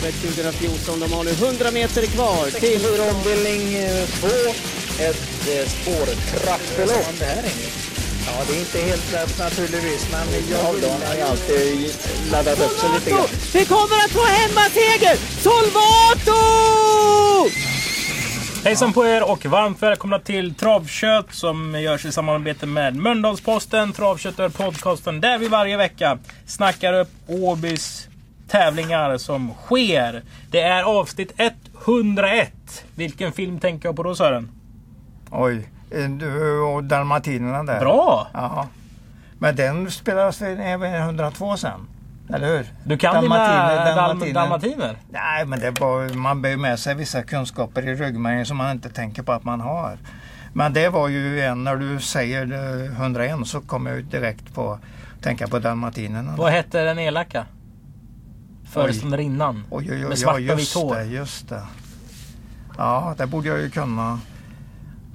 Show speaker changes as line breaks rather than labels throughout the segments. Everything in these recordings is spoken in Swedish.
travet 2014. De har nu 100 meter kvar till...
Ombildning 2. Ett eh, spårtrappelopp. Ja, det är inte helt lätt naturligtvis, men jag har ju alltid laddat upp sig lite grann.
Vi kommer att få hemmaseger! Solvato!
Hejsan på er och varmt välkomna till Travkött som görs i samarbete med Mölndalsposten. Travkött är podcasten där vi varje vecka snackar upp Åbys tävlingar som sker. Det är avsnitt 101. Vilken film tänker jag på då Sören?
Oj, eh, du och dalmatinerna där.
Bra!
Ja. Men den spelades även 102 sen? Eller hur?
Du kan
Dalmatiner,
dina
dalmatiner.
dalmatiner?
Nej, men det var, man bär ju med sig vissa kunskaper i ryggmärgen som man inte tänker på att man har. Men det var ju en, när du säger eh, 101 så kommer jag ju direkt på tänka på dalmatinerna.
Vad hette den elaka? Föreståndarinnan.
Oj, oj, oj,
Med
ja,
svarta och vitt hår.
det, just det. Ja, det borde jag ju kunna.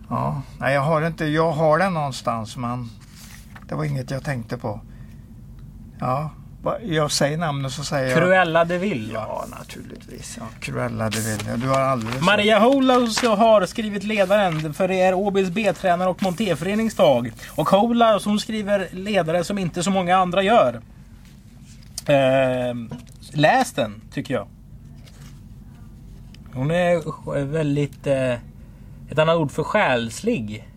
Ja, nej, jag har inte, jag har den någonstans men det var inget jag tänkte på. Ja, jag säger namnet så säger jag.
Cruella de Vil?
Ja, naturligtvis. Ja, Cruella de Vil. Ja, du har alldeles
Maria Holaus har skrivit ledaren för det är Åbys B-tränare och monterförenings dag. Och Holaus hon skriver ledare som inte så många andra gör. Eh, läs den tycker jag. Hon är väldigt... Eh, ett annat ord för själslig.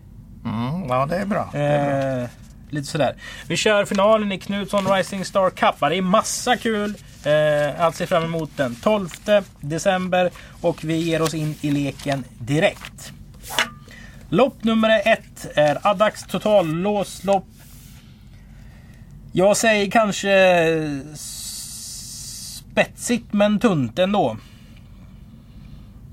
Mm, ja, det är bra. Det är bra.
Eh, lite sådär. Vi kör finalen i Knutsson Rising Star Cup. Det är massa kul eh, att se fram emot den 12 december. Och vi ger oss in i leken direkt. Lopp nummer ett är Addax totallåslopp. Jag säger kanske spetsigt men tunt ändå.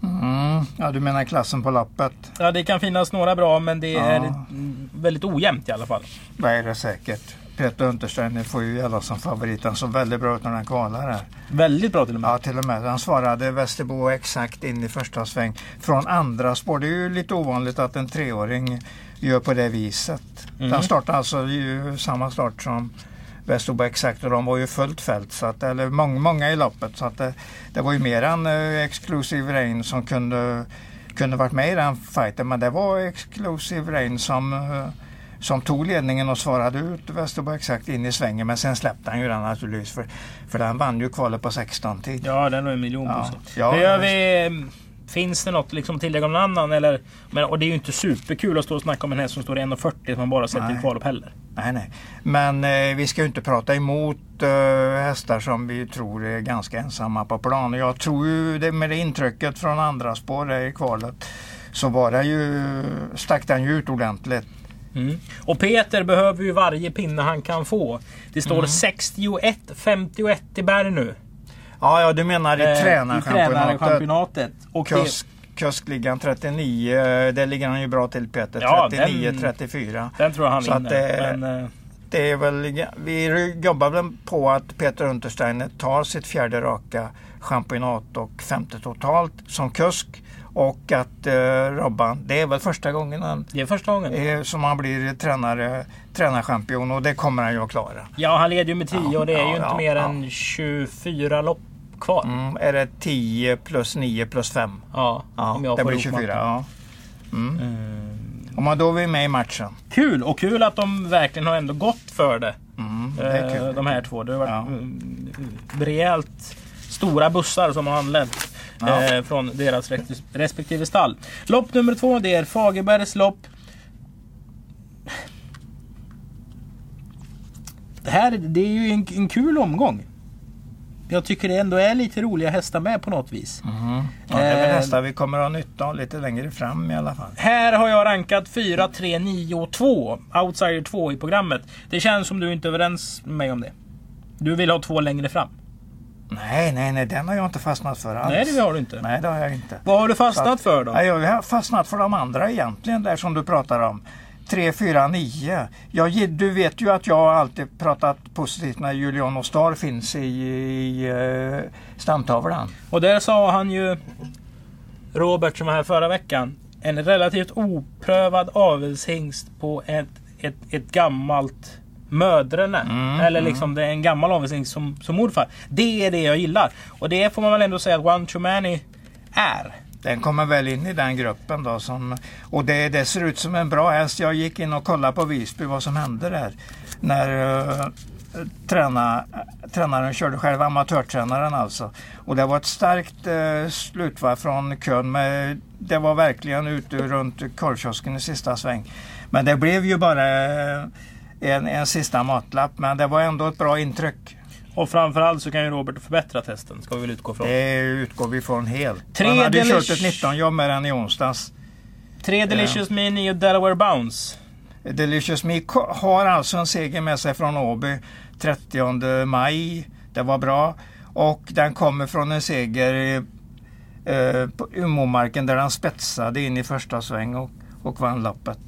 Mm, ja, du menar klassen på lappet?
Ja, det kan finnas några bra men det
Ja.
är mm, väldigt ojämnt i alla fall.
Det är det säkert. Peter Untersteiner får ju gälla som favorit. Han såg väldigt bra ut när han kvalade här.
Väldigt bra till och med.
Ja, till och med. Han svarade Västerbo exakt in i första sväng från andra spår. Det är ju lite ovanligt att en treåring gör på det viset.
Mhm.
Den startade alltså ju samma start som Västerbo exakt och de var ju fullt fält. Så att, eller många, många i loppet. Så att det, det var ju mer än uh, Exclusive Rain som kunde, kunde varit med i den fighten. Men det var Exclusive Rain som eh, som tog ledningen och svarade ut Västerbo exakt in i svängen. Men sen släppte han ju den naturligtvis. För, för den vann ju kvalet på 16 tid.
Ja, den har en miljon
Ja. Ja,
gör vi... Finns det något liksom att tillägga om någon annan? Eller, men, och det är ju inte superkul att stå och snacka om en häst som står i 1,40 som man bara sett i
Nej.
ett kvallopp heller.
Nej, nej. Men eh, vi ska ju inte prata emot eh, hästar som vi tror är ganska ensamma på plan. Jag tror ju det med det intrycket från andra spår där i kvalet så var det ju, stack den ju ut ordentligt.
Mm. Och Peter behöver ju varje pinne han kan få. Det står
Mm.
61-51 i Berg nu.
Ja, ja du menar i
Eh,
tränarchampionatet.
det,
kuskligan 39, eh, där ligger han ju bra till Peter.
Ja,
39-34.
den tror jag han vinner.
det-
Men, eh,
Det är väl, vi jobbar väl på att Peter Untersteiner tar sitt fjärde raka championat och femte totalt som kusk. Och att eh, Robban, det är väl första gången han,
det är första gången.
eh, som han blir tränare, tränarchampion och det kommer han ju att klara.
Ja, han leder ju med 10
Ja,
och det är
ja,
ju inte mer än 24 lopp kvar.
Mm, är det 10 plus 9 plus 5?
Ja, om jag
det
får
blir
ihop
24.
matten.
Ja. Mm.
Mm.
Och man då är med i matchen.
Kul! Och kul att de verkligen har ändå gått för det.
Mm, det
Eh. De här två. Det har varit
Ja.
mm, rejält stora bussar som har anlänt
Ja.
eh, från deras res- respektive stall. Lopp nummer två det är Fagerbergs lopp. Det här det är ju en, en kul omgång. Jag tycker det ändå är lite roliga hästar med på något vis.
Mhm. Ja, det är väl
Eh,
nästa vi kommer att ha nytta av lite längre fram i alla fall.
Här har jag rankat 4, 3, 9 och 2. Outsider 2 i programmet. Det känns som du inte är överens med mig om det. Du vill ha två längre fram.
Nej, nej, nej, den har jag inte fastnat för alls.
Nej, det har du inte.
Nej, det har jag inte.
Vad har du fastnat
att-
för då?
Nej, jag har fastnat för de andra egentligen, där som du pratar om. 3, 4, 9. Jag, du vet ju att jag alltid pratat positivt när Julian och Star finns i, i uh, stamtavlan.
Och där sa han ju Robert som var här förra veckan. En relativt oprövad avelshingst på ett, ett, ett gammalt mödrarna.
Mm,
eller liksom det är en gammal avelshingst som, som morfar. Det är det jag gillar. Och det får man väl ändå säga att One True Many är.
Den kommer väl in i den gruppen då. Som, och det, det ser ut som en bra häst. Jag gick in och kollade på Visby vad som hände där. När uh, träna, tränaren körde själv, amatörtränaren alltså. Och det var ett starkt uh, slutvarv från kön. Med, det var verkligen ute runt korvkiosken i sista sväng. Men det blev ju bara en, en sista matlapp. Men det var ändå ett bra intryck.
Och framförallt så kan ju Robert förbättra testen, ska vi väl utgå från.
Det utgår vi från helt.
Tre
Han hade ju kört ett 19 jobb med den i onsdags.
Tre Delicious Mini och Delaware Bounce.
Delicious Me har alltså en seger med sig från Åby 30 maj. Det var bra. Och den kommer från en seger eh, på Umeåmarken där han spetsade in i första sväng och, och vann loppet.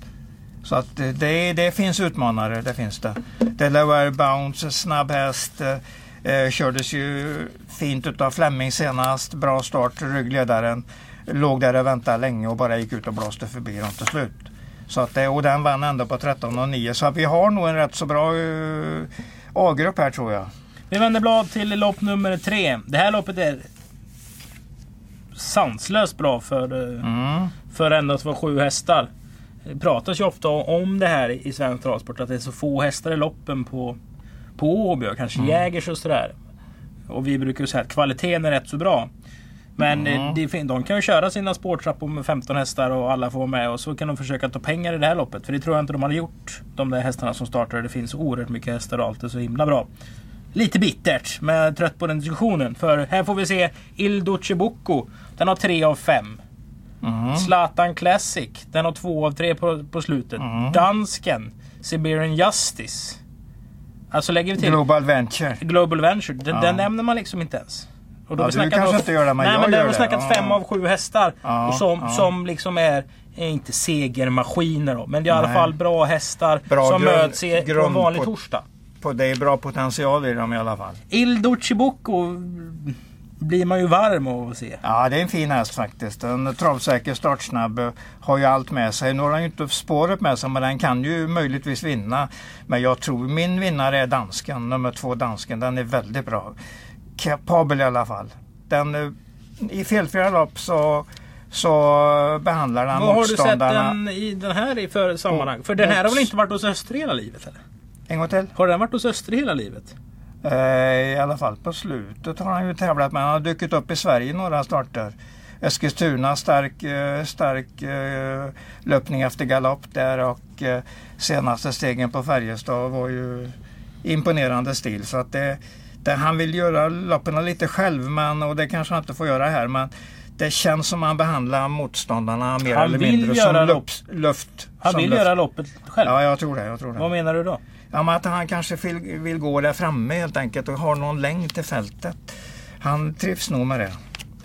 Så att det, det finns utmanare, det finns det. Delaware Bounce, snabb häst. Eh, eh, kördes ju fint utav Flemming senast. Bra start, ryggledaren. Låg där och väntade länge och bara gick ut och blåste förbi dem till slut. Så att det, och den vann ändå på 13 och 9. Så att vi har nog en rätt så bra uh, A-grupp här tror jag.
Vi vänder blad till lopp nummer tre. Det här loppet är sanslöst bra för, eh,
Mm.
för endast vara sju hästar. Det pratas ju ofta om det här i svensk travsport att det är så få hästar i loppen på, på Åby och kanske
Mm.
Jägers och sådär. Och vi brukar ju säga att kvaliteten är rätt så bra. Men
Mm.
det, de kan ju köra sina spårtrappor med 15 hästar och alla får med och så kan de försöka ta pengar i det här loppet. För det tror jag inte de hade gjort. De där hästarna som startar. Det finns oerhört mycket hästar och allt är så himla bra. Lite bittert, men jag är trött på den diskussionen. För här får vi se Il Duce Bucco. Den har 3 av 5.
Mm.
Zlatan Classic. Den har 2 av 3 på, på slutet.
Mm.
Dansken. Siberian Justice. Alltså lägger vi till
Global Venture.
Global Venture. Den,
Ja.
den nämner man liksom inte ens. Och
Ja,
har vi
du kanske
om-
inte gör det, men
Nej,
jag
men
gör
har vi snackat
Ja.
fem av sju hästar.
Ja,
och som,
ja.
som liksom är, är inte segermaskiner då. Men det är i alla fall bra hästar
Bra
som
grund-
möts i, på en vanlig
på-
torsdag.
På, det är bra potential i dem i alla fall.
Il Ducibucco blir man ju varm av att se.
Ja, det är en fin häst faktiskt. En travsäker, startsnabb, har ju allt med sig. Nu har han ju inte spåret med sig, men den kan ju möjligtvis vinna. Men jag tror min vinnare är dansken, nummer två dansken. Den är väldigt bra. Kapabel i alla fall. Den, eh, I felfria lopp så, så behandlar den
Vad har du sett
motståndarna...
den i den här i för sammanhang? För den här har väl inte varit hos Öster hela livet? Eller?
En gång till.
Har den varit hos Öster hela livet?
Eh, I alla fall på slutet har han ju tävlat men han har dykt upp i Sverige i några starter. Eskilstuna stark, eh, stark eh, löpning efter galopp där och senaste stegen på Färjestad var ju imponerande stil. Så att det, det, han vill göra loppen lite själv men, och det kanske han inte får göra här men det känns som han behandlar motståndarna mer
Han
eller mindre som luft. luft
Han
som
vill
luft.
göra loppet själv.
Ja, jag tror det. Jag tror det.
Vad menar du då?
Ja, men att han kanske vill, vill gå där framme helt enkelt och har någon längd till fältet. Han trivs nog med det.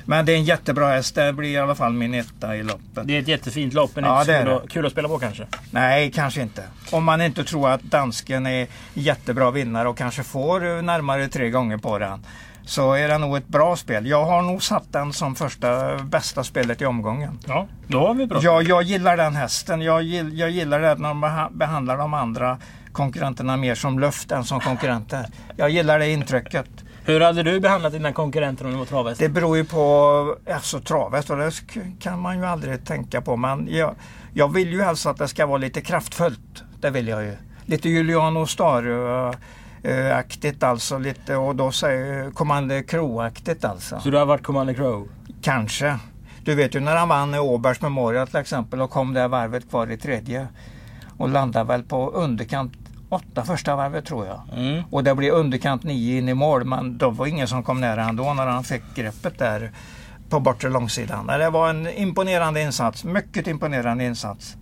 Men det är en jättebra häst. Det blir i alla fall min etta i loppet.
Det är ett jättefint lopp men
Ja,
inte
det
så
är
kul, att, kul att spela på kanske.
Nej, kanske inte. Om man inte tror att dansken är jättebra vinnare och kanske får närmare tre gånger på den. Så är det nog ett bra spel. Jag har nog satt den som första bästa spelet i omgången.
Ja, då har vi bra.
Jag, jag gillar den hästen. Jag, gill, jag gillar det när de beha- behandlar de andra konkurrenterna mer som luft än som konkurrenter. Jag gillar det intrycket.
Hur hade du behandlat dina konkurrenter om du var travhäst?
Det beror ju på alltså, travet och det kan man ju aldrig tänka på. Men jag, jag vill ju helst att det ska vara lite kraftfullt. Det vill jag ju. Lite Juliano Star-aktigt alltså. Lite, och då säger Commander Crow-aktigt alltså.
Så du har varit Commander Crow?
Kanske. Du vet ju när han vann Åbergs Memorial till exempel och kom det varvet kvar i tredje. Och landade väl på underkant åtta första varvet tror jag.
Mm.
Och det blev underkant nio in i mål men det var ingen som kom nära ändå när han fick greppet där på bortre långsidan. Det var en imponerande insats. Mycket imponerande insats.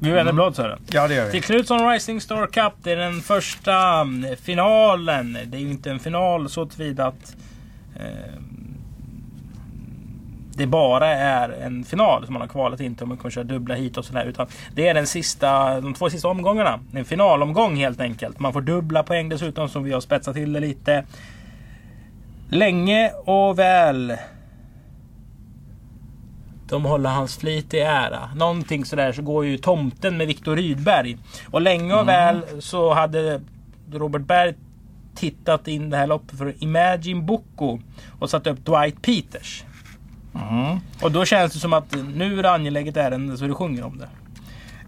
Vi vänder blad Sören.
Ja det gör
Till
vi.
Knutsson Rising Star Cup. Det är den första mm, finalen. Det är ju inte en final så tillvida att eh, det bara är en final som man har kvalat in till om man kommer köra dubbla hit och sådär. Utan det är den sista, de två sista omgångarna. En finalomgång helt enkelt. Man får dubbla poäng dessutom som vi har spetsat till det lite. Länge och väl de håller hans flit i ära. Någonting sådär så går ju tomten med Viktor Rydberg. Och länge och väl så hade Robert Berg tittat in det här loppet för Imagine Boko och satt upp Dwight Peters.
Mm.
Och då känns det som att nu är det angeläget ärende så du sjunger om det.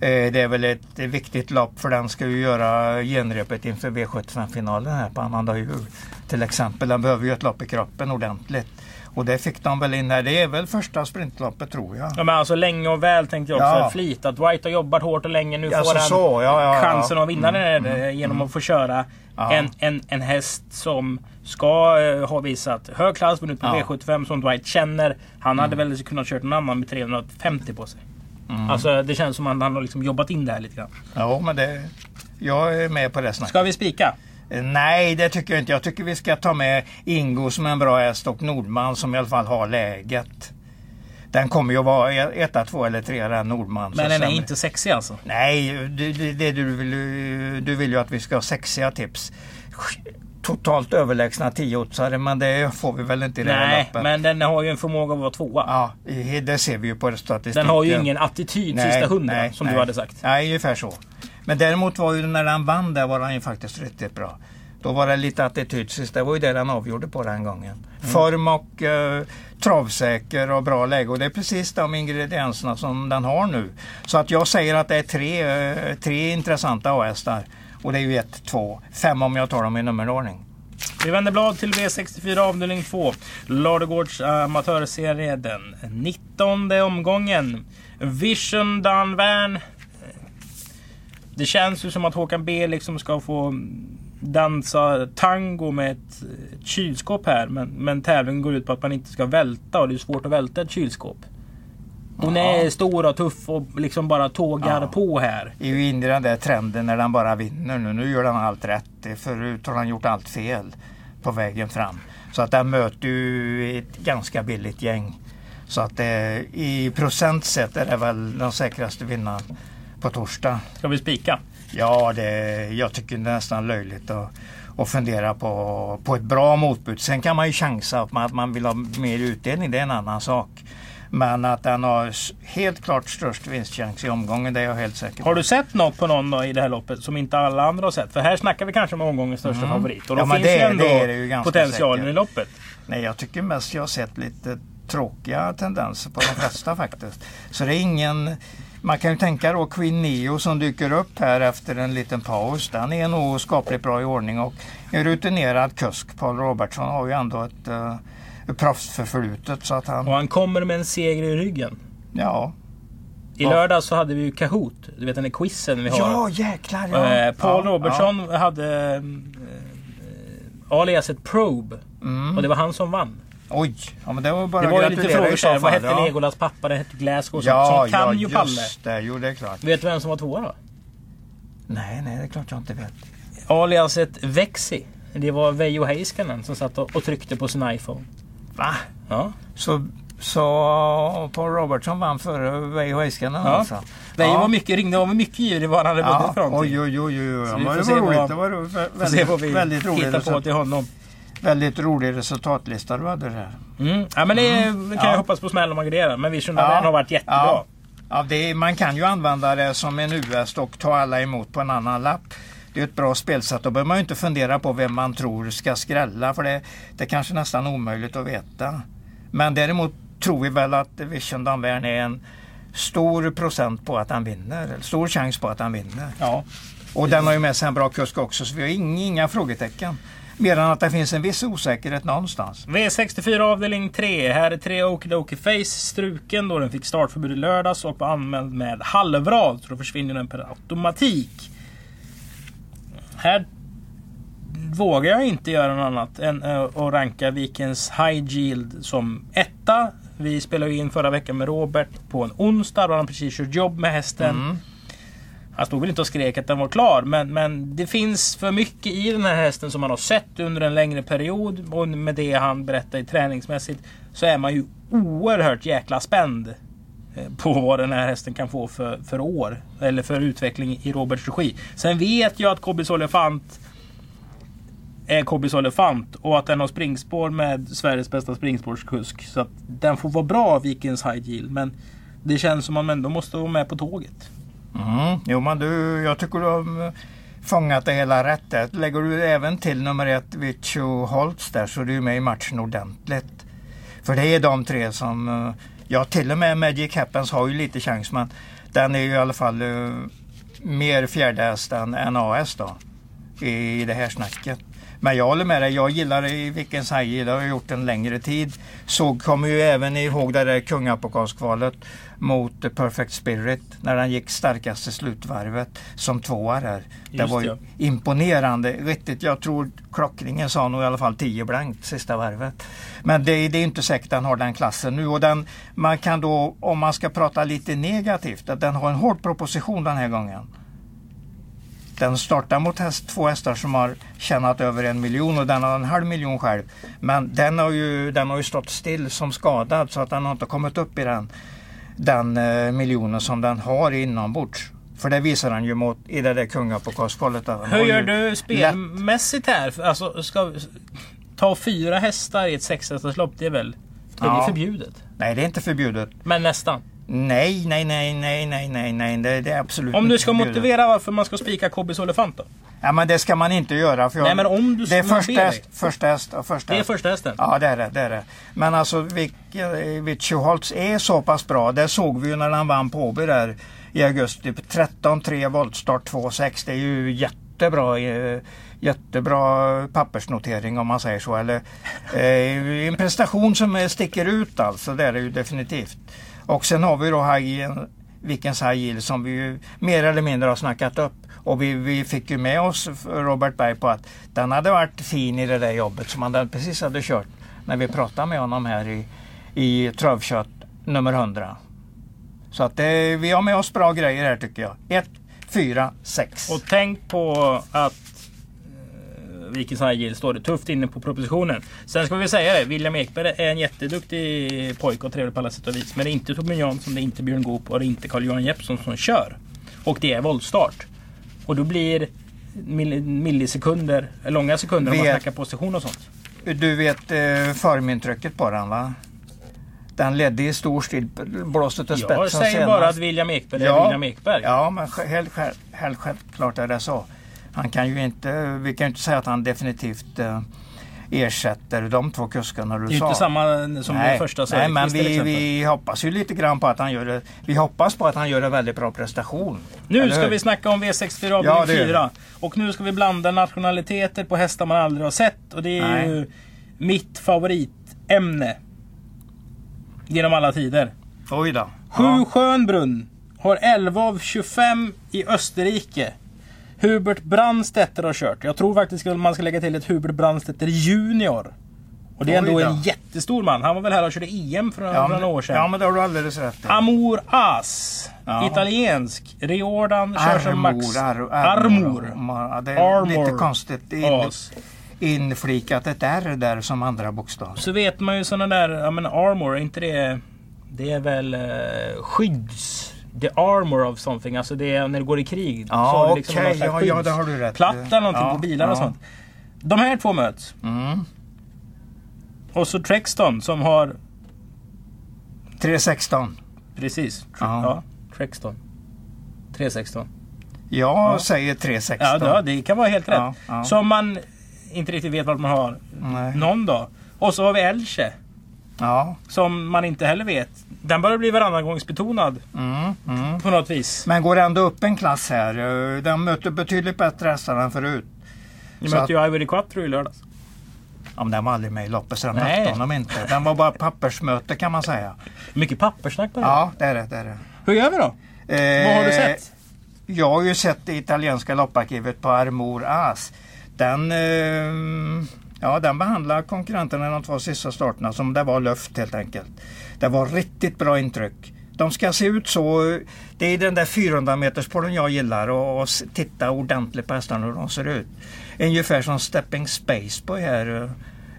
Eh, Det är väl ett viktigt lopp för den ska ju göra genrepet inför V75-finalen här på annandag jul. Till exempel, den behöver ju ett lopp i kroppen ordentligt. Och det fick de väl in här. Det är väl första sprintloppet tror jag.
Ja, men alltså länge och väl tänkte jag också.
Ja.
Flit. Att White har jobbat hårt och länge. Nu
Alltså
får han
så, ja, ja, ja.
chansen att vinna
Mm,
den här, genom att få köra
Ja.
en, en, en häst som ska eh, ha visat hög klass, vunnit på
Ja.
V75 som Dwight känner. Han hade väl kunnat kört en annan med 350 på sig.
Mm.
Alltså det känns som att han har liksom jobbat in det här lite grann.
Ja, men det... Jag är med på det snacket.
Ska vi spika?
Eh, Nej, det tycker jag inte. Jag tycker vi ska ta med Ingo som är en bra häst och Nordman som i alla fall har läget. Den kommer ju att vara e- etta, två eller tre den Nordman.
Men den är inte sexig alltså.
Nej, det, det, du, vill, du vill ju att vi ska ha sexiga tips. Totalt överlägsna tioåtsare, men det får vi väl inte i det här
Nej,
loppet.
men den har ju en förmåga att vara tvåa.
Ja, det ser vi ju på statistiken.
Den har ju ingen attityd
Nej,
sista hundra
nej,
som
nej.
du hade sagt.
Nej, ungefär så. Men däremot var ju när han vann där var han ju faktiskt riktigt bra. Då var det lite attityd sist. Det var ju det han avgjorde på den gången.
Mm.
Form och eh, travsäker och bra läge. Och det är precis de ingredienserna som den har nu. Så att jag säger att det är tre, eh, tre intressanta A-hästar. Och det är ju ett, två, fem om jag tar dem i nummerordning.
Vi vänder blad till V64 avdelning 2. Ladugårds amatörserie den 19 omgången. Vision Danvern. Det känns ju som att Håkan B liksom ska få dansa tango med ett, ett kylskåp här. Men, men tävlingen går ut på att man inte ska välta och det är svårt att välta ett kylskåp. Hon är stor och tuff och liksom bara tågar
Ja.
på här.
är ju inne i den där trenden när den bara vinner nu. Nu gör den allt rätt. Förut har han gjort allt fel på vägen fram. Så att den möter ju ett ganska billigt gäng. Så att det, i procent sett är det väl den säkraste vinnaren på torsdag.
Ska vi spika?
Ja, det, jag tycker det är nästan löjligt att, att fundera på, på ett bra motbud. Sen kan man ju chansa på att man vill ha mer utdelning, det är en annan sak. Men att den har helt klart störst vinstchans i omgången, det är jag helt säker på.
Har du sett något på någon då i det här loppet som inte alla andra har sett? För här snackar vi kanske om omgångens största favorit. Och då
Mm. Ja,
finns
det-
ju ändå
det är det ju
potentialen
säkert.
i loppet.
Nej, jag tycker mest jag har sett lite tråkiga tendenser på de flesta faktiskt. Så det är ingen... Man kan ju tänka då Queen Neo som dyker upp här efter en liten paus. Den är nog skapligt bra i ordning och en rutinerad kusk, Paul Robertson, har ju ändå ett uh, proffsförflutet så att
Och
han...
han kommer med en seger i ryggen.
Ja.
I
Ja.
lördag så hade vi ju Kahoot. Du vet den där quizen vi har.
Ja, jäklar ja.
Eh, Paul
ja,
Robertson hade eh, aliaset Probe.
Ja. Mm.
Och det var han som vann.
Oj, ja, men det var bara
Det var ju lite frågor
i så
där. Vad hette
ja.
Legolas pappa? Det hette Glasgow och sånt.
Ja,
Sånt kan
ja,
ju Palle.
just det. Jo, det är klart.
Vet du vem som var tvåa då?
Nej, nej, det är klart jag inte vet.
Aliaset Vexi. Det var Veijo Heiskanen som satt och och tryckte på sin iPhone.
Va?
Ja.
Så, så Paul Robertson vann före Veijo Heiskanen
Ja.
alltså?
Veijo
Ja.
var mycket, ringde var mycket girig vad han hade vunnit
Ja,
för någonting.
oj, oj, oj, oj. Ja, det var roligt. Det var väldigt,
vi
väldigt, rolig
hittar på till honom.
Väldigt rolig resultatlista du hade där.
Mm. Ja men det kan
Ja.
jag hoppas på smäll om man grejer. Men Vision
Ja.
har varit jättebra.
Ja. Ja, är, man kan ju använda det som en US och ta alla emot på en annan lapp. Det är ett bra spelsätt. Då behöver man ju inte fundera på vem man tror ska skrälla för det, det är kanske nästan omöjligt att veta. Men däremot tror vi väl att Vision Danvern är en stor procent på att han vinner. Stor chans på att han vinner.
Ja.
Och den har ju med sig en bra kusk också så vi har inga, inga frågetecken. Mer än att det finns en viss osäkerhet någonstans.
V64 avdelning 3. Här är tre Okidoki Face struken då den fick startförbud i lördags och var anmäld med halvrad. Så då försvinner den per automatik. Här vågar jag inte göra något annat än eh, att ranka Vikens High Yield som etta. Vi spelade in förra veckan med Robert på en onsdag då han precis kört jobb med hästen.
Mm.
Han stod väl inte och skrek att den var klar men, men det finns för mycket i den här hästen som man har sett under en längre period. Och med det han berättar träningsmässigt så är man ju oerhört jäkla spänd eh, på vad den här hästen kan få för, för år. Eller för utveckling i Roberts regi. Sen vet jag att Kobbis Olefant är Kobis Olefant. och att den har springspår med Sveriges bästa springspårskusk. Så att den får vara bra Vikings High Yield. Men det känns som att man ändå måste vara med på tåget.
Mm. Jo men du, jag tycker du har mm, fångat det hela rätt där. Lägger du även till nummer ett Vicho Holtz där så är du med i matchen ordentligt. För det är de tre som, eh, ja till och med Magic Happens har ju lite chans men den är ju i alla fall uh, mer fjärdehäst än, än AS då. I det här snacket. Men jag håller med dig, jag gillar i Vikens Haji, det har jag gjort en längre tid. Så kommer ju även ihåg det där kungapokalskvalet mot Perfect Spirit när den gick starkast i slutvarvet som tvåa där. det
Just
var ju
det.
imponerande. Riktigt, jag tror klockringen sa nog i alla fall 10 blankt sista varvet. Men det, det är inte säkert den har den klassen nu och den, man kan då, om man ska prata lite negativt, att den har en hård proposition den här gången. Den startar mot häst, två hästar som har tjänat över en miljon och den har en halv miljon själv. Men den har ju, den har ju stått still som skadad så att den har inte kommit upp i den, den eh, miljonen som den har inombords. För det visar den ju mot, i det där den
Hur gör du spelmässigt här? Alltså, ska ta fyra hästar i ett sexhästarslopp, det är väl det är
Ja.
förbjudet?
Nej, det är inte förbjudet.
Men nästan.
Nej, nej, nej, nej, nej, nej, nej. Det, det är absolut
Om du ska
förbjudet.
motivera varför man ska spika Kobis Elefant då?
Ja, men det ska man inte göra. För jag,
Nej, men om du
det är första häst, första häst och första
Det är första hästen.
Ja, det är det. det, är det. Men alltså Vichy Holtz är så pass bra. Det såg vi ju när han vann på Åby där i augusti. 13-3 voltstart 2-6. Det är ju jättebra. eh, Jättebra pappersnotering om man säger så. Eller, eh, en prestation som sticker ut alltså. Det är det ju definitivt. Och sen har vi då Hajen, Vickens High Yield som vi ju mer eller mindre har snackat upp. Och vi, vi fick ju med oss Robert Berg på att den hade varit fin i det där jobbet som han precis hade kört när vi pratade med honom här i, i Trövkött nummer 100. Så att det, vi har med oss bra grejer här tycker jag. 1, 4, 6.
Och tänk på att eh, Vikens High Yield står det tufft inne på propositionen. Sen ska vi säga det, William Ekberg är en jätteduktig pojke och trevlig på alla sätt och vis. Men det är inte Torbjörn Jansson, det är inte Björn Goop och det är inte Carl-Johan Jeppsson som kör. Och det är voltstart. Och då blir mill- millisekunder, långa sekunder om man
Vet-
snackar position och sånt.
Du vet eh, förmyntrycket på den va? Den ledde i stor stil, blåste till spetsen
Jag säger
senast.
bara att William Ekberg är
Ja.
William Ekberg.
Ja, men helt, själv- helt självklart är det så. Han kan ju inte, vi kan ju inte säga att han definitivt eh, ersätter de två kuskarna du
Det är ju
sa.
inte samma som den första
nej men vi, vi hoppas ju lite grann på att han gör det. Vi hoppas på att han gör en väldigt bra prestation.
Nu ska
hur?
vi snacka om V64 avdelning
Ja, det gör vi.
4. Och nu ska vi blanda nationaliteter på hästar man aldrig har sett. Och det är
Nej.
ju mitt favoritämne. Genom alla tider.
Oj då.
Sju
Ja.
Schönbrunn har 11 av 25 i Österrike. Hubert Brandstetter har kört. Jag tror faktiskt att man ska lägga till ett Hubert Brandstetter Junior. Och det är ändå
då.
en jättestor man. Han var väl här och körde EM för,
Ja,
för
men,
några år sedan.
ja men det har du alldeles rätt i.
Amour As.
Ja.
Italiensk. Riordan kör som Max.
Armor. ar-
Armor.
Ja, det är
Armor.
lite konstigt in,
As.
inflikat ett R där som andra bokstav.
Så vet man ju sådana där, ja men armor, är inte det... Det är väl eh, skydds... The armor of something, alltså det är när du går i krig.
Ja,
så har du liksom slags
Ja, ja, det har du rätt.
Platta eller någonting
Ja,
på bilar och
ja.
sånt. De här två möts.
Mm.
Och så Trexton som har...
316.
Precis. Tre,
Ja.
ja. Trexton. 316.
Jag
Ja.
säger 316.
Ja, det kan vara helt rätt.
Ja.
Som man inte riktigt vet vart man har
Nej.
någon dag. Och så har vi Elche.
Ja.
Som man inte heller vet. Den börjar bli varannangångsbetonad
Mm, mm.
på något vis.
Men går ändå upp en klass här. Eh, Den möter betydligt bättre hästar än förut.
Ni mötte ju Ivory Quattro i lördags.
Ja, men den var aldrig med i loppet så den mötte honom inte. Den var bara pappersmöte kan man säga.
Mycket papperssnack på det.
Ja, det är det. det, är det.
Hur gör vi då?
Eh,
Vad har du sett?
Jag har ju sett det italienska lopparkivet på Armor As. Den, eh, ja, den behandlar konkurrenterna de två sista starterna som det var luft helt enkelt. Det var riktigt bra intryck. De ska se ut så. Det är den där 400 meters den jag gillar och, och titta ordentligt på hästarna hur de ser ut. Ungefär som Stepping Space på här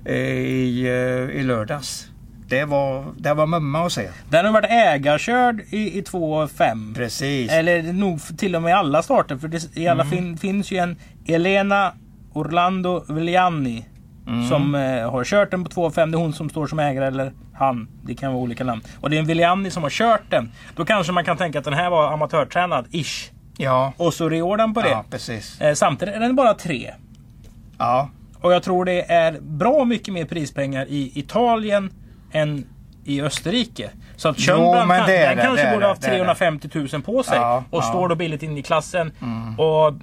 eh, i, eh, i lördags. Det var, det var mumma att se.
Den har varit ägarkörd i, i 2,5.
Precis.
Eller nog till och med alla starter. För det, i alla fin, finns ju en Elena Orlando Vigliani.
Mm.
Som eh, har kört den på 2,5. Det är hon som står som ägare eller han. Det kan vara olika namn. Och det är en Vigliani som har kört den. Då kanske man kan tänka att den här var amatörtränad, ish.
Ja,
Och så reor den på det.
ja precis.
Eh, samtidigt är den bara tre.
Ja,
Och jag tror det är bra mycket mer prispengar i Italien än i Österrike. Så att Schönbrand den
det,
kanske
det
borde
det,
ha haft
det är det.
350 000 på sig.
Ja,
och
ja.
står då billigt in i klassen. Och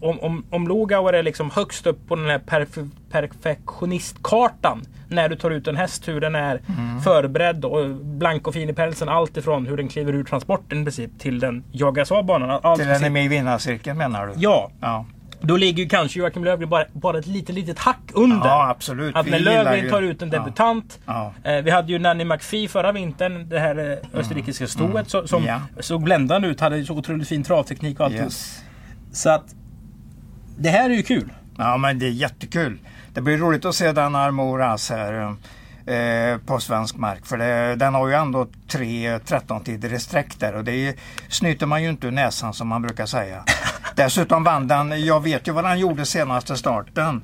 om, om, om Lugauer är liksom högst upp på den här perf- perfektionistkartan. När du tar ut en häst, hur den är
Mm.
förberedd och blank och fin i pälsen. Allt ifrån hur den kliver ur transporten i princip till den jagas av banan. Allt
till den är med i vinnarcirkeln menar du?
Ja,
Ja,
då ligger ju kanske Joakim Löfgren bara, bara ett litet, litet hack under.
ja absolut.
Att när Löfgren tar ut en
Ja.
debutant.
Ja.
Eh, vi hade ju Nanny McPhee förra vintern. Det här eh, österrikiska stoet så- som
Ja.
såg bländande ut. Hade så otroligt fin travteknik och allt.
Yes.
Så att det här är ju kul.
Ja men det är jättekul. Det blir roligt att se den Armoras här eh, på svensk mark. För det, den har ju ändå tre 13-tider i sträck där och det är, snyter man ju inte ur näsan som man brukar säga. Dessutom vann den, jag vet ju vad han gjorde senaste starten.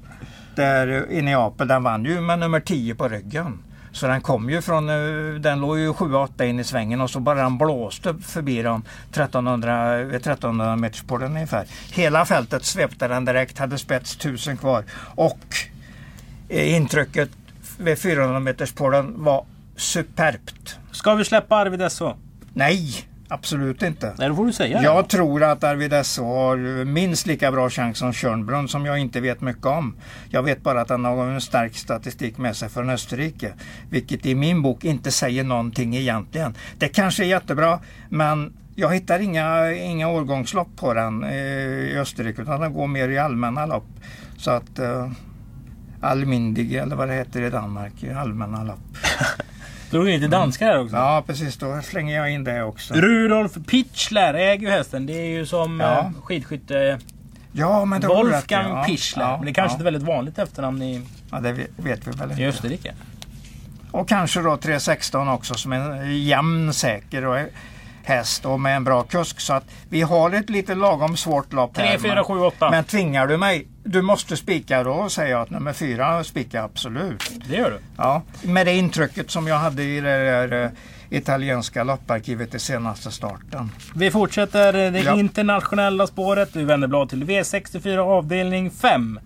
Där i Neapel, den vann ju med nummer 10 på ryggen. Så den kom ju från, eh, den låg ju 7-8 in i svängen och så bara den blåste förbi dem 1300, 1300 meters på den ungefär. Hela fältet svepte den direkt, hade spets 1000 kvar och eh, intrycket vid 400 meters på den var superbt.
Ska vi släppa Arvid SO?
Nej, absolut inte.
Nej, då får du säga
Jag tror att Arvid SO har minst lika bra chans som Tjörnbrunn som jag inte vet mycket om. Jag vet bara att han har en stark statistik med sig från Österrike. Vilket i min bok inte säger någonting egentligen. Det kanske är jättebra men jag hittar inga, inga årgångslopp på den eh, i Österrike utan den går mer i allmänna lopp. Så att eh, Allmindig eller vad det heter i Danmark, allmänna lopp.
in lite danska här också.
Ja precis, då slänger jag in det också.
Rudolf Pichler äger ju hästen. Det är ju som
Ja.
eh, skidskytte
Ja, men det i.
Wolfgang
Ja,
Pichler.
ja,
Men det är kanske
ja.
inte väldigt vanligt efternamn i,
Ja, det vet- vi väl
i
inte.
Österrike.
Och kanske då 316 också som en jämn, säker och häst och med en bra kusk. Så att vi har ett lite lagom svårt lopp
3,
här.
4, 7, 8.
Men tvingar du mig, du måste spika då säger jag att nummer fyra spikar absolut.
Det gör du.
Ja, med det intrycket som jag hade i det där eh, italienska lopparkivet i senaste starten.
Vi fortsätter det
Ja.
internationella spåret. Vi vänder blad till V64 avdelning 5.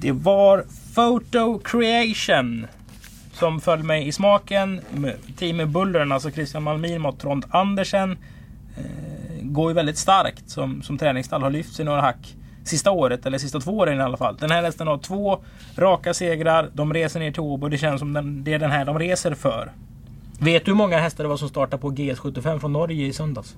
Det var Photo Creation som föll mig i smaken. Team Bullern, alltså Christian Malmin mot Trond Andersen. Går ju väldigt starkt som, som träningsstall. Har lyft sig några hack sista året, eller sista två åren i alla fall. Den här hästen har två raka segrar. De reser ner till Åbo. Det känns som den, det är den här de reser för. Vet du hur många hästar det var som startade på GS75 från Norge i söndags?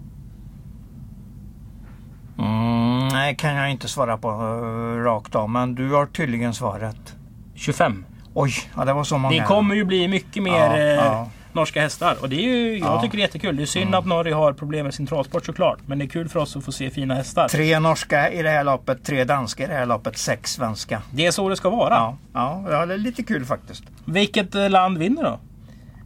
Mm, nej, kan jag inte svara på uh, rakt av, men du har tydligen svaret.
25.
Oj, ja, det var så många.
Det kommer ju bli mycket mer
Ja,
eh,
ja.
Norska hästar. Och det är ju, jag
Ja. Mm.
tycker det är jättekul. Det är synd att Norge har problem med sin travsport såklart. Men det är kul för oss att få se fina hästar.
Tre norska i det här loppet, tre danska i det här loppet, sex svenska.
Det är så det ska vara.
Ja, ja, ja det är lite kul faktiskt.
Vilket eh, land vinner då?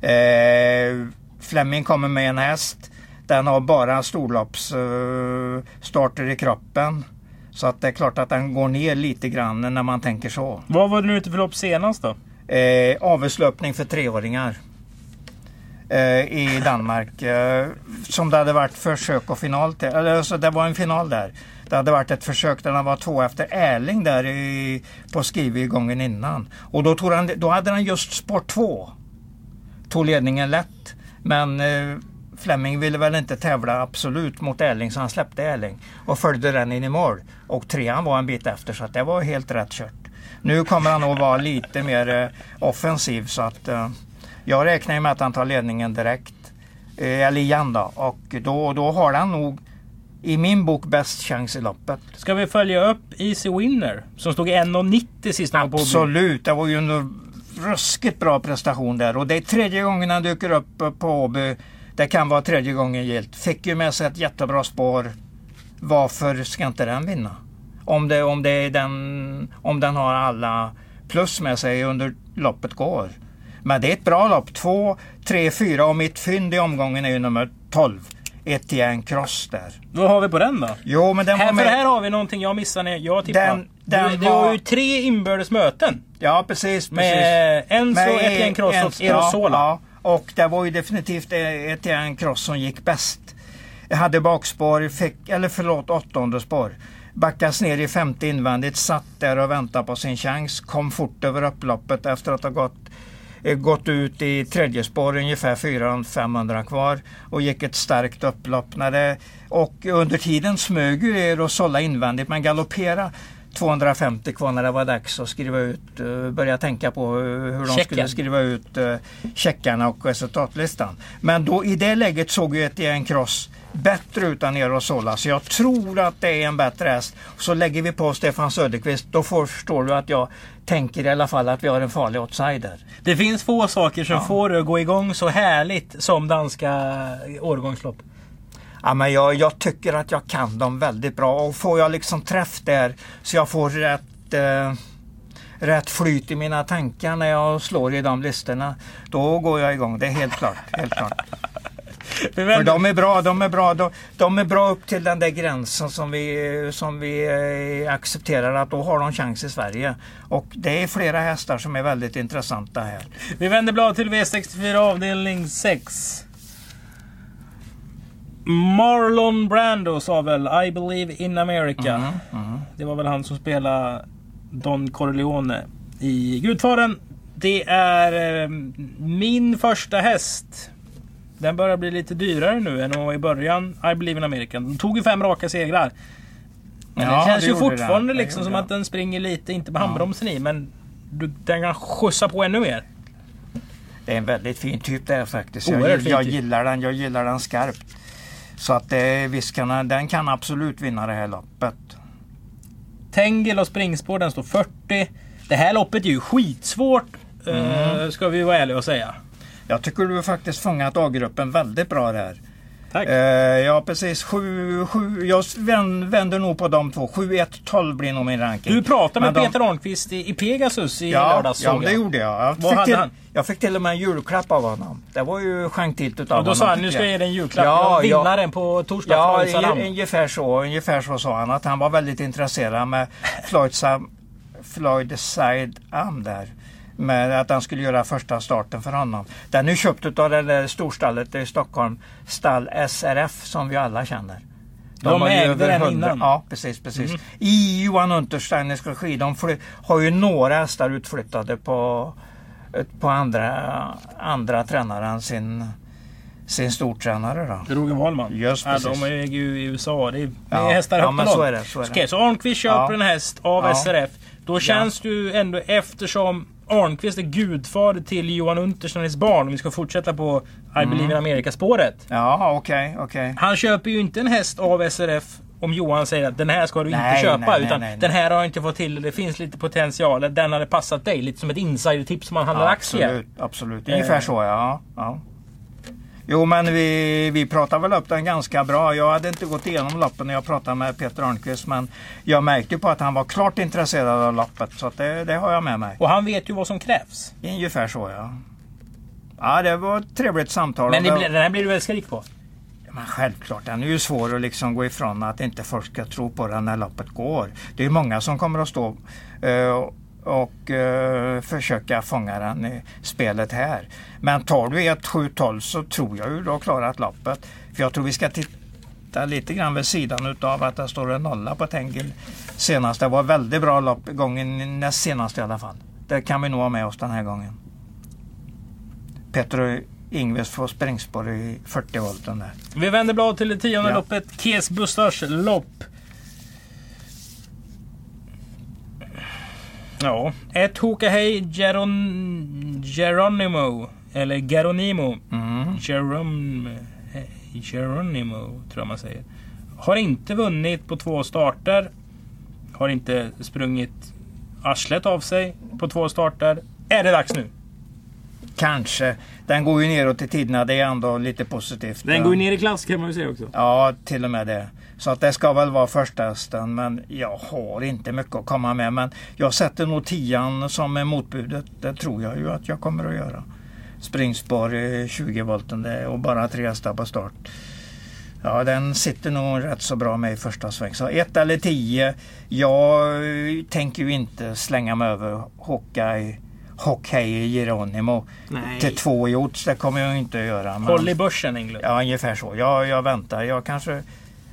Eh, Fleming kommer med en häst. Den har bara storloppsstarter eh, i kroppen. Så att det är klart att den går ner lite grann när man tänker så.
Vad var det nu ute för lopp senast då?
Eh, avelslöpning för treåringar. Eh, I Danmark. Eh, som det hade varit försök och final till. Eller, alltså, det var en final där. Det hade varit ett försök där han var två efter Erling där i, på Skivi gången innan. Och då, tog han, då hade han just sport två, Tog ledningen lätt. Men eh, Fleming ville väl inte tävla absolut mot Erling så han släppte Erling. Och följde den in i mål. Och trean var en bit efter så att det var helt rätt kört. Nu kommer han nog vara lite mer eh, offensiv så att eh, jag räknar ju med att han tar ledningen direkt. Eh, eller igen då. Och då, då har han nog i min bok bäst chans i loppet.
Ska vi följa upp Easy Winner? Som stod i 1,90 sist han på.
Absolut, det var ju en ruskigt bra prestation där. Och det är tredje gången han dyker upp på Åby. Det kan vara tredje gången gilt. Fick ju med sig ett jättebra spår. Varför ska inte den vinna? Om, det, om, det är den, om den har alla plus med sig under loppet går. Men det är ett bra lopp. Två, tre, fyra och mitt fynd i omgången är ju nummer 12. Etienne Cross där.
Vad har vi på den då?
Jo, men den
Här,
var
för
med.
här har vi någonting jag missade när jag tippade.
Den- den
det, det
var-
var ju tre inbördes möten.
Ja, precis. precis.
Med Enzo,
Med
Etienne Cross
en-
och Erosola.
Ja, ja, och det var ju definitivt Etienne Cross som gick bäst. Jag hade bakspår, fick, eller förlåt åttonde spår. Backas ner i femte invändigt, satt där och väntade på sin chans. Kom fort över upploppet efter att ha gått, eh, Eh, gått ut i tredje spår ungefär 400-500 kvar och gick ett starkt upplopp. När det, och under tiden smög ju er och sålla invändigt men galoppera 250 kvar när det var dags att skriva ut, eh, börja tänka på eh, hur de
Checken.
skulle skriva ut uh, checkarna och resultatlistan. Men då i det läget såg ju Etienne Cross bättre ut än Erosola så jag tror att det är en bättre häst. Så lägger vi på Stefan Söderqvist då förstår du att jag tänker i alla fall att vi har en farlig outsider.
Det finns få saker som får det att gå igång så härligt som danska årgångslopp.
Ja, men jag, jag tycker att jag kan dem väldigt bra och får jag liksom träff där så jag får rätt, eh, rätt flyt i mina tankar när jag slår i de listorna. Då går jag igång, det är helt klart. Helt klart. För de är bra, de är bra, de, de är bra upp till den där gränsen som vi, som vi eh, accepterar att då har de chans i Sverige. Och det är flera hästar som är väldigt intressanta här.
Vi vänder blad till V64 avdelning 6. Marlon Brando sa väl I believe in America.
Mm,
Det var väl han som spelade Don Corleone i Gudfadern. Det är eh, min första häst. Den börjar bli lite dyrare nu än vad var i början. I believe in America. De tog ju fem raka segrar. Men
Ja,
det känns
det
ju fortfarande
den.
Liksom som
den.
att den springer lite, inte med handbromsen i, men du, den kan skjutsa på ännu mer.
Det är en väldigt fin typ det är faktiskt.
Oerhört
Jag, jag
typ.
gillar den, jag gillar den skarpt. Så att det, visst kan den, kan absolut vinna det här loppet.
Tengel och springspår, den står 40. Det här loppet är ju skitsvårt.
Mm.
eh, ska vi vara ärliga och säga.
Jag tycker du har faktiskt fångat A-gruppen väldigt bra där.
Tack.
Eh, ja precis, sju, sju, jag vänder, nog på de två. 7, 1, 12 blir nog min ranking.
Du pratade med
de-
Peter Arnqvist i, i Pegasus i
Ja,
lördags
ja det gjorde jag. Jag fick, till, jag fick till och med en julklapp av honom. Det var ju gentilt utav honom.
då sa han, nu ska jag ge dig en julklapp.
Ja,
Ja,
ja.
vinnaren på torsdag.
Ja, i- ungefär så, ungefär så sa han. Att han var väldigt intresserad med Floyd, Sam, Floyd Side Am där. Med att han skulle göra första starten för honom. Den är köpt av det där storstallet i Stockholm. Stall SRF som vi alla känner.
De
ju
ägde
över
den
100
innan. Mm.
Ja, precis. precis. I Johan Untersteiners regi. De har ju några hästar utflyttade på, på andra, andra tränare än sin, sin stortränare. Då.
Roger Wahlman.
Just
ja,
precis.
de äger ju i USA. Det är,
Ja,
hästar
ja, men så är det, så är det.
Okej, så Arnqvist köper
Ja.
en häst av
Ja.
SRF. Då känns det ju ändå eftersom Arnqvist är gudfar till Johan Untersteiners barn. Om vi ska fortsätta på I believe
Mm.
in America spåret.
Ja, okej, okej.
Han köper ju inte en häst av SRF om Johan säger att den här ska du
Nej,
inte köpa.
nej,
utan
nej,
den här har jag inte fått till. Det finns lite potential. Den hade passat dig. Lite som ett insidertips som man handlar
Ja,
aktier.
absolut, absolut. Ungefär
Eh.
så ja. ja. Jo men vi, vi pratar väl upp den ganska bra. Jag hade inte gått igenom loppen när jag pratade med Peter Arnqvist men jag märkte på att han var klart intresserad av loppet så att det, det har jag med mig.
Och han vet ju vad som krävs.
Ungefär så ja. Ja det var ett trevligt samtal.
Men det, blir- den här blir du väl skrik på?
Men självklart, den är ju svår att liksom gå ifrån att inte folk ska tro på den när loppet går. Det är många som kommer att stå eh, och eh, försöka fånga den i spelet här. Men tar du 1-7-12 så tror jag ju du har klarat loppet. För jag tror vi ska titta lite grann vid sidan utav att det står en nolla på Tengil senast. Det var väldigt bra lopp gången näst senast i alla fall. Det kan vi nog ha med oss den här gången. Peter och Ingves får springspår i 40 volten där.
Vi vänder blad till det tionde
Ja.
loppet. Kes Bustars lopp. Ja, ett Hokahej Geron... Geronimo. Eller Geronimo.
Mm.
Geron... Geronimo tror jag man säger. Har inte vunnit på två starter. Har inte sprungit arslet av sig på två starter. Är det dags nu?
Kanske. Den går ju neråt i tiderna. Det är ändå lite positivt.
Den går ju ner i klass kan man ju säga också.
Ja, till och med det. Så att det ska väl vara första hästen. Men jag har inte mycket att komma med. Men jag sätter nog tian som är motbudet. Det tror jag ju att jag kommer att göra. Springspår i 20 volten och bara tre hästar på start. Ja, den sitter nog rätt så bra med i första sväng. Så 1 eller 10. Jag eh, tänker ju inte slänga mig över Hawkeye, Hawkeye Geronimo
Nej.
till två i odds. Det kommer jag inte att göra. Men,
Håll i börsen Englund.
Ja, ungefär så. Jag, jag väntar. Jag kanske...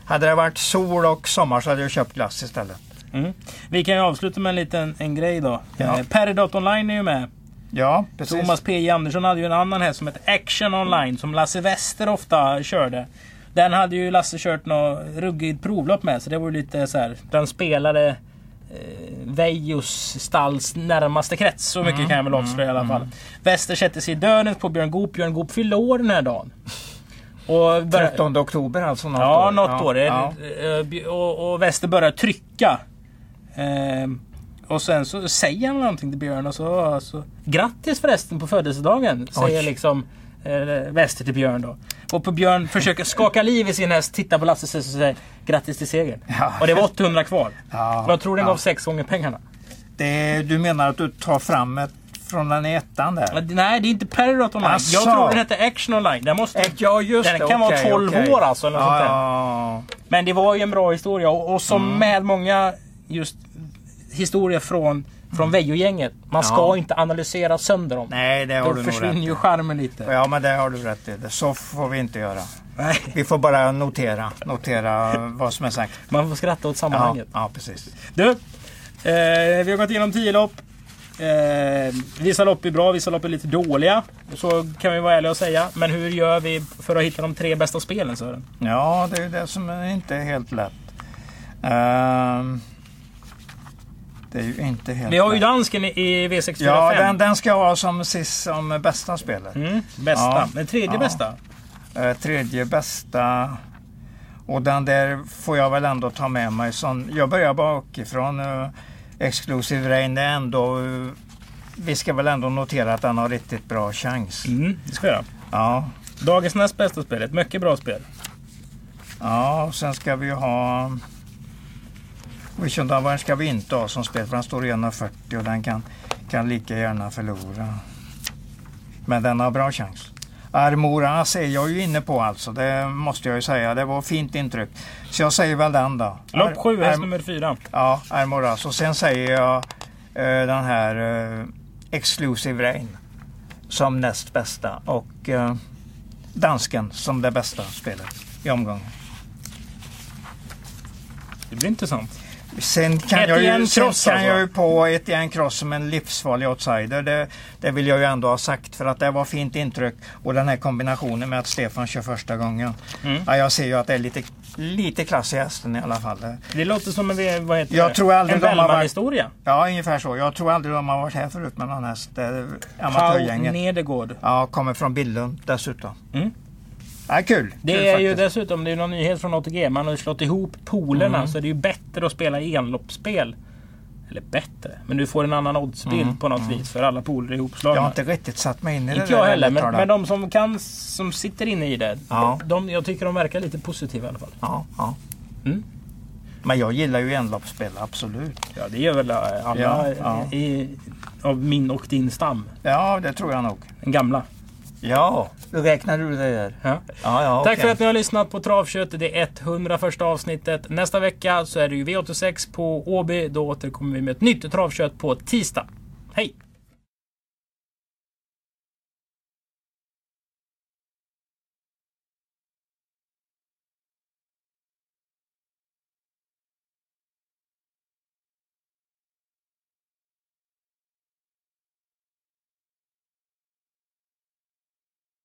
Hade det varit sol och sommar så hade jag köpt glass istället.
Mm. Vi kan ju avsluta med en liten en grej då.
Ja.
Eh, Peridot Online är ju med.
Ja, precis.
Thomas P Andersson hade ju en annan häst som heter Action Online som Lasse Wester ofta körde. Den hade ju Lasse kört något ruggigt provlopp med så det var ju lite så här. Den spelade eh, Veijos stalls närmaste krets. Så mycket kan jag väl avslöja i alla fall. Wester sätter sig i döden på Björn Goop. Björn Goop fyllde år den här dagen. Och bör-
13 oktober alltså något
Ja,
år.
något år.
Ja.
Eh, bj- Och, och Wester börjar trycka. Ehm, och sen så säger han någonting till Björn och så, så Grattis förresten på födelsedagen! Säger
Oj.
liksom eh, Wester till Björn då. Och på Björn försöker skaka liv i sin häst, tittar på Lasse och säger Grattis till segern.
Ja.
Och det var 800 kvar.
Ja,
Och jag tror den
ja.
gav sex gånger pengarna.
Det, du menar att du tar fram ett från den ettan där?
Nej, det är inte Peridot online.
Asså.
Jag tror den hette Action online. Den, måste,
Ja, just
den
det.
kan
okej,
vara 12
okej.
år alltså. Eller där.
ja,
Men det var ju en bra historia och, och som
Mm.
med många just historier från, från Vejo-gänget. Man ska
Ja.
inte analysera sönder dem.
Nej, det har
Då
du nog rätt
försvinner ju
i.
charmen lite.
Ja, men det har du rätt i. Så får vi inte göra.
Nej.
Vi får bara notera, notera vad som är sagt.
Man får skratta åt
Ja,
sammanhanget.
ja precis.
Du, eh, vi har gått igenom 10 lopp. Eh, vissa lopp är bra, vissa lopp är lite dåliga. Så kan vi vara ärliga och säga. Men hur gör vi för att hitta de tre bästa spelen Sören?
Ja, det är det som inte är helt lätt. Ehm, det är ju inte helt
Vi har ju dansken i- i V645.
Ja, den, den ska ha som, sist, som bästa spelet.
Mm, bästa.
Ja.
Den tredje
Ja.
bästa.
Eh, tredje bästa. Och den där får jag väl ändå ta med mig. Som, jag börjar bakifrån. Uh, Exclusive Rain är ändå... vi ska väl ändå notera att den har riktigt bra chans.
Mm, det ska jag göra.
Ja,
Dagens näst bästa spel. Ett mycket bra spel.
ja och sen ska vi ha... Vision Davern ska vi inte ha som spel för den står i 1,40 och den kan, kan lika gärna förlora. Men den har bra chans. Armoras är jag ju inne på alltså, det måste jag ju säga. Det var fint intryck. Så jag säger väl den då.
Lopp 7,
Ar-
häst nummer 4.
Ja, Armoras. Och sen säger jag eh, den här eh, Exclusive Rain som näst bästa och eh, dansken som det bästa spelet i omgången.
Det blir intressant.
Sen kan, jag ju, sen
Cross
kan
alltså.
jag ju på Etienne Cross som en livsfarlig outsider. Det, det vill jag ju ändå ha sagt för att det var fint intryck. Och den här kombinationen med att Stefan kör första gången.
Mm.
Ja, jag ser ju att det är lite, lite klass i hästen i alla fall.
Det låter som en, vad heter
Jag
det?
tror aldrig
en
de har varit-
Bellman-historia.
Ja, ungefär så. Jag tror aldrig de har varit här förut med någon häst. Är
Paul
Amatörgänget.
Nedergård.
Ja, kommer från Billund dessutom.
Mm.
Ja, kul.
Det
kul
är ju
faktiskt.
dessutom det är någon nyhet från ATG. Man har ju slått ihop polerna
Mm.
så det är ju bättre att spela enloppsspel. Eller bättre, men du får en annan oddsbild
Mm,
på något vis för alla poler är ihopslagna.
Jag har inte riktigt satt mig in i det
Inte jag heller, men, men de som kan, som sitter inne i det.
Ja.
De, jag tycker de verkar lite positiva i alla fall.
Ja, ja.
Mm.
Men jag gillar ju enloppsspel, absolut.
Ja, det gör väl alla
Ja, ja.
I, av min och din stam.
Ja, det tror jag nog.
Den gamla.
Ja, hur räknar du det där?
Ja.
Ja, ja,
Tack
okej.
för att ni har lyssnat på Travkött. Det är 101 avsnittet. Nästa vecka så är det ju V86 på Åby. Då återkommer vi med ett nytt Travkött på tisdag. Hej!